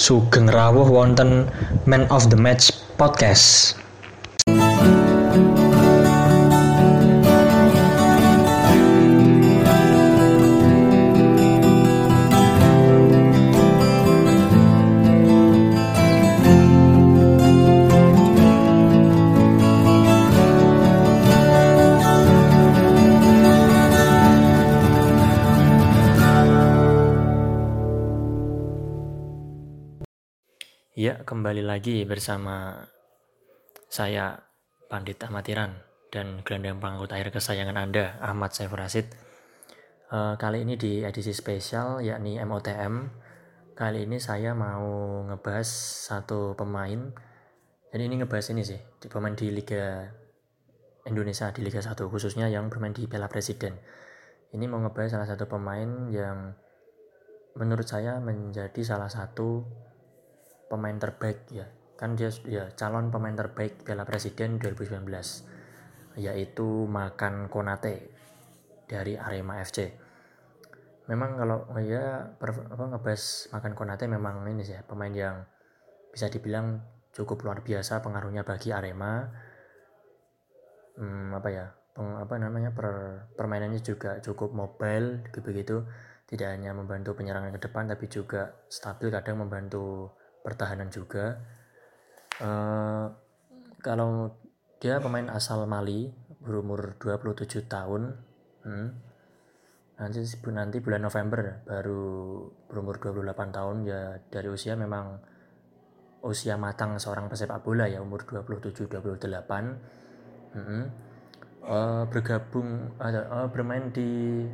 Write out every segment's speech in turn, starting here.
Sugeng rawuh wonten Man of the Match podcast. Ya, kembali lagi bersama saya Pandit Ahmad dan gelandang pengangkut air kesayangan Anda, Ahmad Saifur Rasid. Uh, kali ini di edisi spesial yakni MOTM. Kali ini saya mau ngebahas satu pemain. Jadi ini ngebahas ini sih, di pemain di Liga Indonesia di Liga 1 khususnya yang bermain di Piala Presiden. Ini mau ngebahas salah satu pemain yang menurut saya menjadi salah satu pemain terbaik ya kan dia ya calon pemain terbaik Piala Presiden 2019 yaitu Makan Konate dari Arema FC. Memang kalau ya per, apa ngebahas Makan Konate memang ini sih pemain yang bisa dibilang cukup luar biasa pengaruhnya bagi Arema. Hmm, apa ya? Peng, apa namanya per, permainannya juga cukup mobile begitu tidak hanya membantu penyerangan ke depan tapi juga stabil kadang membantu pertahanan juga. Uh, kalau dia pemain asal Mali berumur 27 tahun. Hmm, nanti nanti bulan November baru berumur 28 tahun. Ya dari usia memang usia matang seorang pesepak bola ya umur 27 28 hmm, uh, bergabung uh, bermain di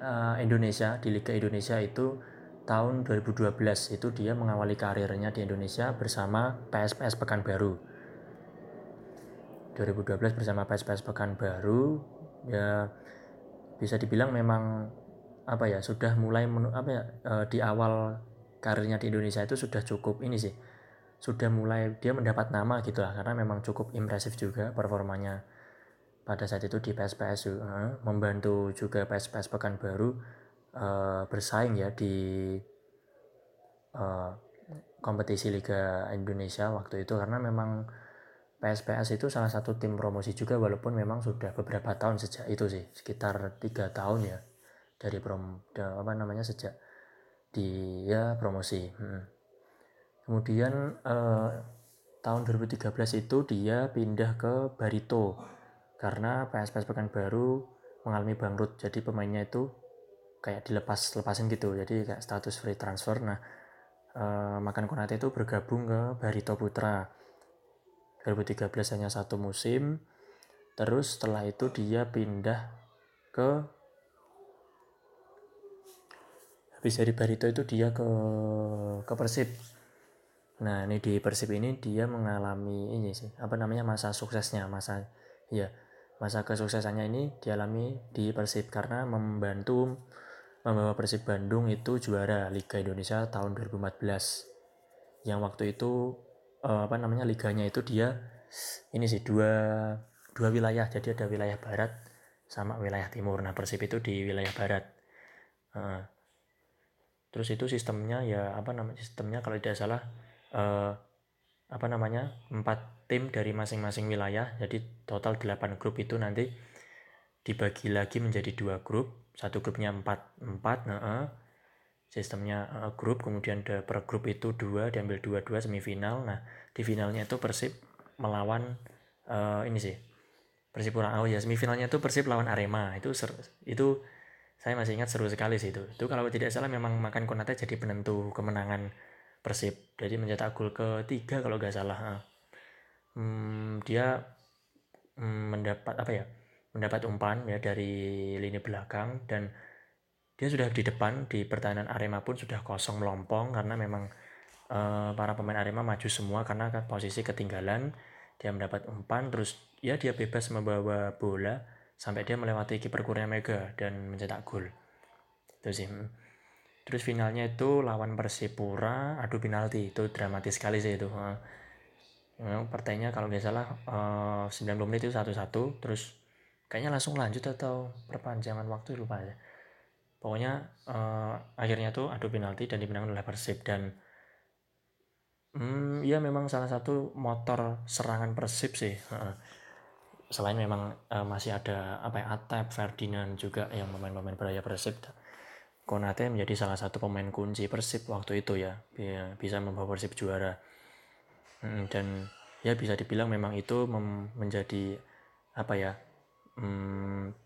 uh, Indonesia di Liga Indonesia itu tahun 2012 itu dia mengawali karirnya di Indonesia bersama PSPS Pekanbaru. 2012 bersama PSPS Pekanbaru ya bisa dibilang memang apa ya sudah mulai menu, apa ya e, di awal karirnya di Indonesia itu sudah cukup ini sih sudah mulai dia mendapat nama gitu lah karena memang cukup impresif juga performanya pada saat itu di PSPS membantu juga PSPS Pekanbaru uh, bersaing ya di uh, kompetisi Liga Indonesia waktu itu. Karena memang PSPS itu salah satu tim promosi juga walaupun memang sudah beberapa tahun sejak itu sih sekitar tiga tahun ya dari prom apa namanya sejak di ya promosi. Hmm. kemudian eh, tahun 2013 itu dia pindah ke Barito karena PSPS Pekanbaru mengalami bangkrut. Jadi pemainnya itu kayak dilepas lepasin gitu. Jadi kayak status free transfer. Nah uh, makan konate itu bergabung ke Barito Putra. 2013 hanya satu musim. Terus setelah itu dia pindah ke habis dari Barito itu dia ke ke Persib. Nah ini di Persib ini dia mengalami ini sih apa namanya masa suksesnya masa ya masa kesuksesannya ini dialami di Persib karena membantu membawa Persib Bandung itu juara Liga Indonesia tahun 2014 yang waktu itu uh, apa namanya liganya itu dia ini sih dua dua wilayah. Jadi ada wilayah barat sama wilayah timur. Nah Persib itu di wilayah barat. Uh, terus itu sistemnya ya apa namanya sistemnya kalau tidak salah uh, apa namanya empat tim dari masing-masing wilayah. Jadi total 8 grup itu nanti dibagi lagi menjadi dua grup satu grupnya empat empat nah, uh, sistemnya uh, grup kemudian ada per grup itu dua diambil dua dua semifinal. Nah di finalnya itu Persib melawan uh, ini sih Persipura oh ya semifinalnya itu Persib lawan Arema. Itu ser, itu saya masih ingat seru sekali sih itu. Itu kalau tidak salah memang makan Konate jadi penentu kemenangan Persib. Jadi mencetak gol ketiga kalau nggak salah hmm, dia hmm, mendapat apa ya mendapat umpan ya dari lini belakang dan dia sudah di depan di pertahanan Arema pun sudah kosong melompong karena memang uh, para pemain Arema maju semua karena kan posisi ketinggalan. Dia mendapat umpan terus ya dia bebas membawa bola sampai dia melewati kiper Kurnia Mega dan mencetak gol. Itu sih. Terus finalnya itu lawan Persipura adu penalti. Itu dramatis sekali sih itu partainya kalau nggak salah uh, 90 menit itu satu-satu terus kayaknya langsung lanjut atau perpanjangan waktu lupa ya pokoknya uh, akhirnya tuh adu penalti dan dimenangkan oleh Persib dan Hmm, iya memang salah satu motor serangan Persib sih. Selain memang uh, masih ada apa ya Atep, Ferdinand juga yang pemain-pemain beraya Persib. Konate menjadi salah satu pemain kunci Persib waktu itu ya, bisa membawa Persib juara. Hmm, dan ya bisa dibilang memang itu menjadi apa ya? Hmm,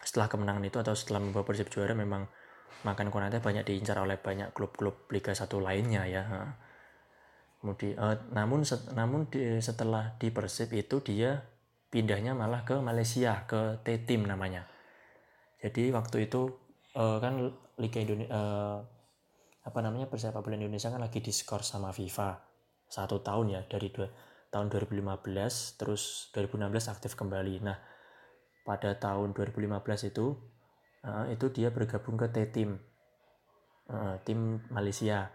setelah kemenangan itu atau setelah membawa Persib juara memang makan Konate banyak diincar oleh banyak klub-klub Liga 1 lainnya ya. Kemudian, uh, namun set, namun di, setelah di Persib itu dia pindahnya malah ke Malaysia ke T-Team namanya. Jadi waktu itu uh, kan Liga Indonesia uh, apa namanya persepak bola Indonesia kan lagi diskor sama FIFA satu tahun ya dari dua, tahun 2015 terus 2016 aktif kembali. Nah pada tahun 2015 itu uh, itu dia bergabung ke T-Team. Uh, tim Malaysia.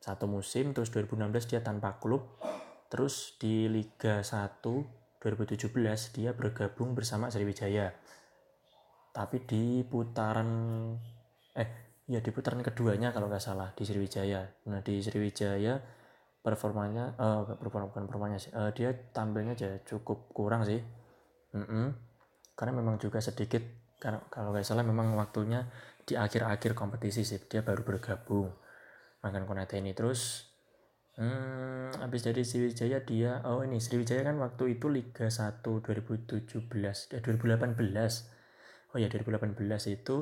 Satu musim terus 2016 dia tanpa klub. Terus di Liga 1 2017 dia bergabung bersama Sriwijaya. Tapi di putaran eh ya di putaran keduanya kalau nggak salah di Sriwijaya. Nah di Sriwijaya performanya uh, performa bukan performanya sih uh, dia tampilnya aja cukup kurang sih. Mm -mm. Karena memang juga sedikit karena kalau nggak salah memang waktunya di akhir-akhir kompetisi sih dia baru bergabung makan Konate ini. Terus hmm, habis dari Sriwijaya dia oh ini Sriwijaya kan waktu itu Liga 1 2017 eh 2018 oh ya 2018 itu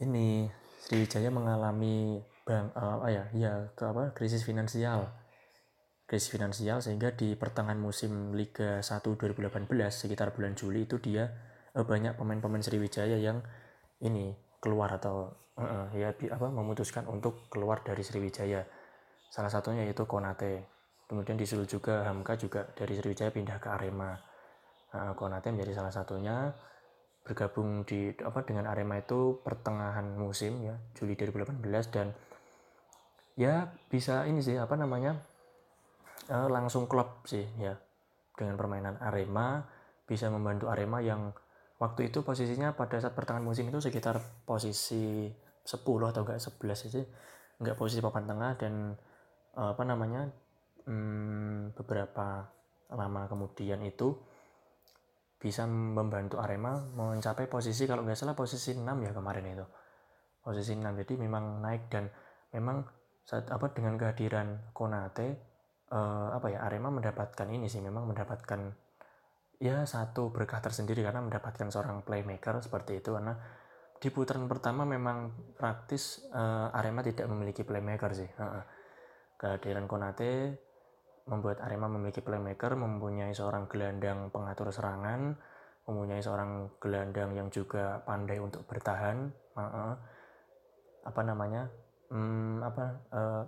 ini Sriwijaya mengalami bang uh, apa ya ya ke apa krisis finansial krisis finansial sehingga di pertengahan musim Liga 1 2018 sekitar bulan Juli itu dia uh, banyak pemain-pemain Sriwijaya yang ini keluar atau uh, ya apa memutuskan untuk keluar dari Sriwijaya. Salah satunya yaitu Konate. Kemudian disusul juga Hamka juga dari Sriwijaya pindah ke Arema. Uh, Konate menjadi salah satunya bergabung di apa dengan Arema itu pertengahan musim ya Juli 2018 dan ya bisa ini sih apa namanya uh, langsung klub sih ya. Dengan permainan Arema bisa membantu Arema yang waktu itu posisinya pada saat pertengahan musim itu sekitar posisi 10 atau enggak 11 sih enggak posisi papan tengah dan eh, apa namanya hmm, beberapa lama kemudian itu bisa membantu Arema mencapai posisi kalau nggak salah posisi 6 ya kemarin itu. Posisi 6 jadi memang naik dan memang saat apa dengan kehadiran Konate eh, apa ya Arema mendapatkan ini sih memang mendapatkan ya satu berkah tersendiri karena mendapatkan seorang playmaker seperti itu. Karena di putaran pertama memang praktis uh, Arema tidak memiliki playmaker sih. Uh, kehadiran Konate membuat Arema memiliki playmaker, mempunyai seorang gelandang pengatur serangan, mempunyai seorang gelandang yang juga pandai untuk bertahan, uh, uh, apa namanya, um, apa uh,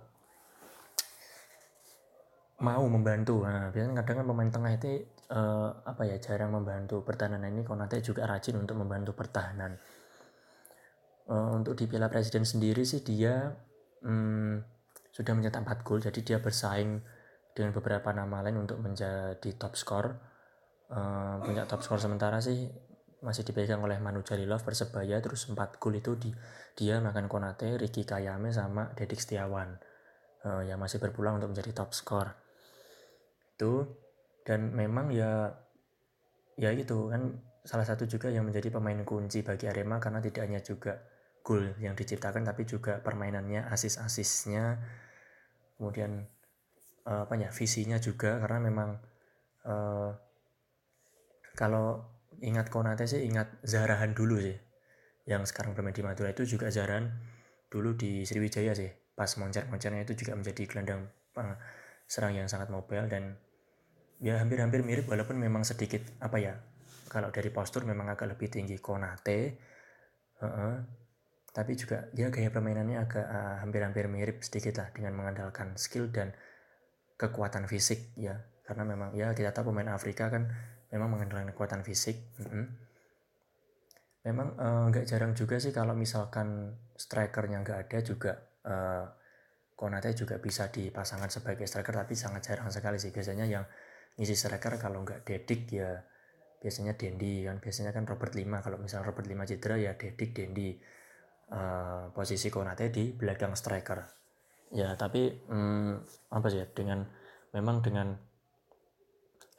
mau membantu. Nah, biasanya kadang kan pemain tengah itu uh, apa ya jarang membantu pertahanan. Ini Konate juga rajin untuk membantu pertahanan. Uh, untuk di Piala Presiden sendiri sih dia um, sudah mencetak 4 gol jadi dia bersaing dengan beberapa nama lain untuk menjadi top skor uh, punya top skor sementara sih masih dipegang oleh Manu Jalilov Persebaya terus 4 gol itu di, dia makan Konate, Ricky Kayame sama Dedik Setiawan uh, yang masih berpulang untuk menjadi top skor itu dan memang ya ya itu kan salah satu juga yang menjadi pemain kunci bagi Arema karena tidak hanya juga gol yang diciptakan tapi juga permainannya asis-asisnya kemudian uh, apa ya visinya juga. Karena memang uh, kalau ingat Konate sih ingat Zarahan dulu sih yang sekarang bermain di Madura itu juga Zarahan dulu di Sriwijaya sih. Pas moncer-moncernya itu juga menjadi gelandang uh, serang yang sangat mobile dan ya hampir-hampir mirip walaupun memang sedikit apa ya kalau dari postur memang agak lebih tinggi Konate uh -uh. tapi juga ya gaya permainannya agak uh, hampir-hampir mirip sedikit lah dengan mengandalkan skill dan kekuatan fisik ya karena memang ya kita tahu pemain Afrika kan memang mengandalkan kekuatan fisik uh -uh. memang nggak uh, jarang juga sih kalau misalkan strikernya nggak ada juga uh, Konate juga bisa dipasangkan sebagai striker tapi sangat jarang sekali sih biasanya yang ngisi striker kalau nggak Dedik ya biasanya Dendi kan. Biasanya kan Robert Lima. Kalau misalnya Robert Lima cedera ya Dedik Dendi. Uh, posisi Konate di belakang striker. Ya tapi hmm, apa sih ya dengan memang dengan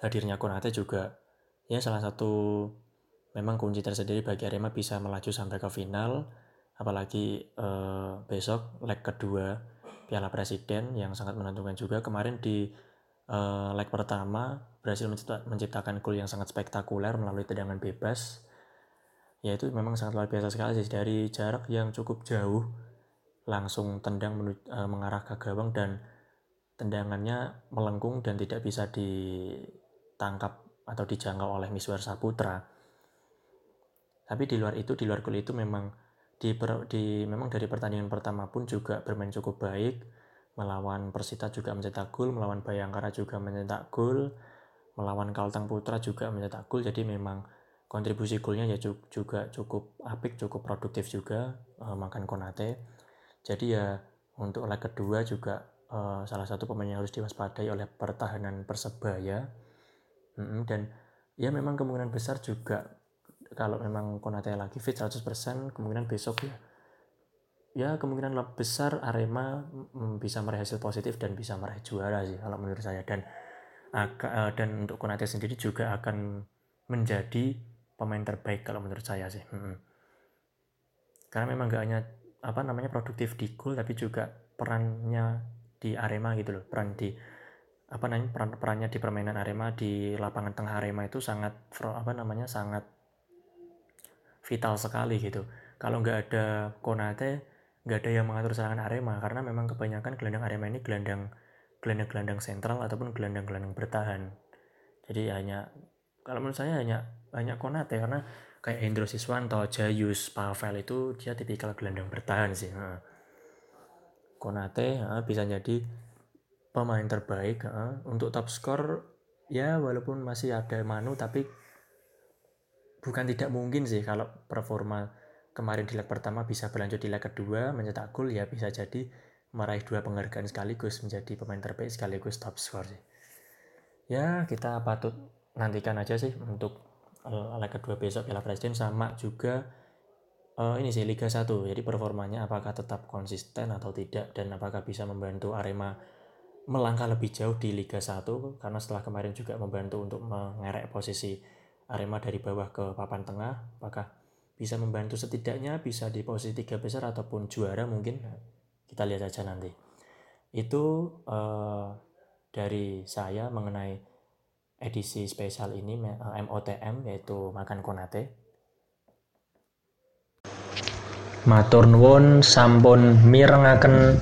hadirnya Konate juga ya salah satu memang kunci tersendiri bagi Arema bisa melaju sampai ke final. Apalagi eh, besok leg kedua Piala Presiden yang sangat menentukan juga. Kemarin di eh, leg pertama berhasil mencipta, menciptakan gol yang sangat spektakuler melalui tendangan bebas ya itu memang sangat luar biasa sekali sih dari jarak yang cukup jauh langsung tendang eh, mengarah ke gawang dan tendangannya melengkung dan tidak bisa ditangkap atau dijangkau oleh Miswar Saputra. Tapi di luar itu, di luar gol itu memang di, di memang dari pertandingan pertama pun juga bermain cukup baik. Melawan Persita juga mencetak gol, melawan Bayangkara juga mencetak gol, melawan Kalteng Putra juga mencetak gol. Jadi memang kontribusi golnya ya juga cukup apik, cukup produktif juga uh, makan Konate. Jadi ya untuk leg kedua juga uh, salah satu pemain yang harus diwaspadai oleh pertahanan Persebaya. Mm -hmm, dan ya memang kemungkinan besar juga kalau memang Konate lagi fit 100% kemungkinan besok ya ya kemungkinan lebih besar Arema bisa meraih hasil positif dan bisa meraih juara sih kalau menurut saya. Dan uh, dan untuk Konate sendiri juga akan menjadi pemain terbaik kalau menurut saya sih. Karena memang gak hanya apa namanya produktif di goal tapi juga perannya di Arema gitu loh. Peran di apa namanya peran perannya di permainan Arema di lapangan tengah Arema itu sangat apa namanya sangat vital sekali gitu. Kalau nggak ada Konate nggak ada yang mengatur serangan Arema karena memang kebanyakan gelandang Arema ini gelandang gelandang-gelandang sentral ataupun gelandang-gelandang bertahan jadi hanya kalau menurut saya hanya hanya Konate karena kayak Hendro Siswanto, Jayus, Pavel itu dia tipikal gelandang bertahan sih. Konate bisa jadi pemain terbaik untuk top skor ya walaupun masih ada Manu tapi bukan tidak mungkin sih kalau performa kemarin di leg pertama bisa berlanjut di leg kedua mencetak gol ya bisa jadi meraih dua penghargaan sekaligus menjadi pemain terbaik sekaligus top skor sih. Ya kita patut nantikan aja sih untuk uh, leg kedua besok Piala Presiden sama juga uh, ini sih Liga 1 jadi performanya apakah tetap konsisten atau tidak dan apakah bisa membantu Arema melangkah lebih jauh di Liga 1 karena setelah kemarin juga membantu untuk mengerek posisi Arema dari bawah ke papan tengah. Apakah bisa membantu setidaknya bisa di posisi tiga besar ataupun juara mungkin. Kita lihat saja nanti. Itu uh, dari saya mengenai edisi spesial ini MOTM yaitu makan konate. Matur nuwun sampun mirengaken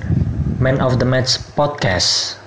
Man of the Match podcast.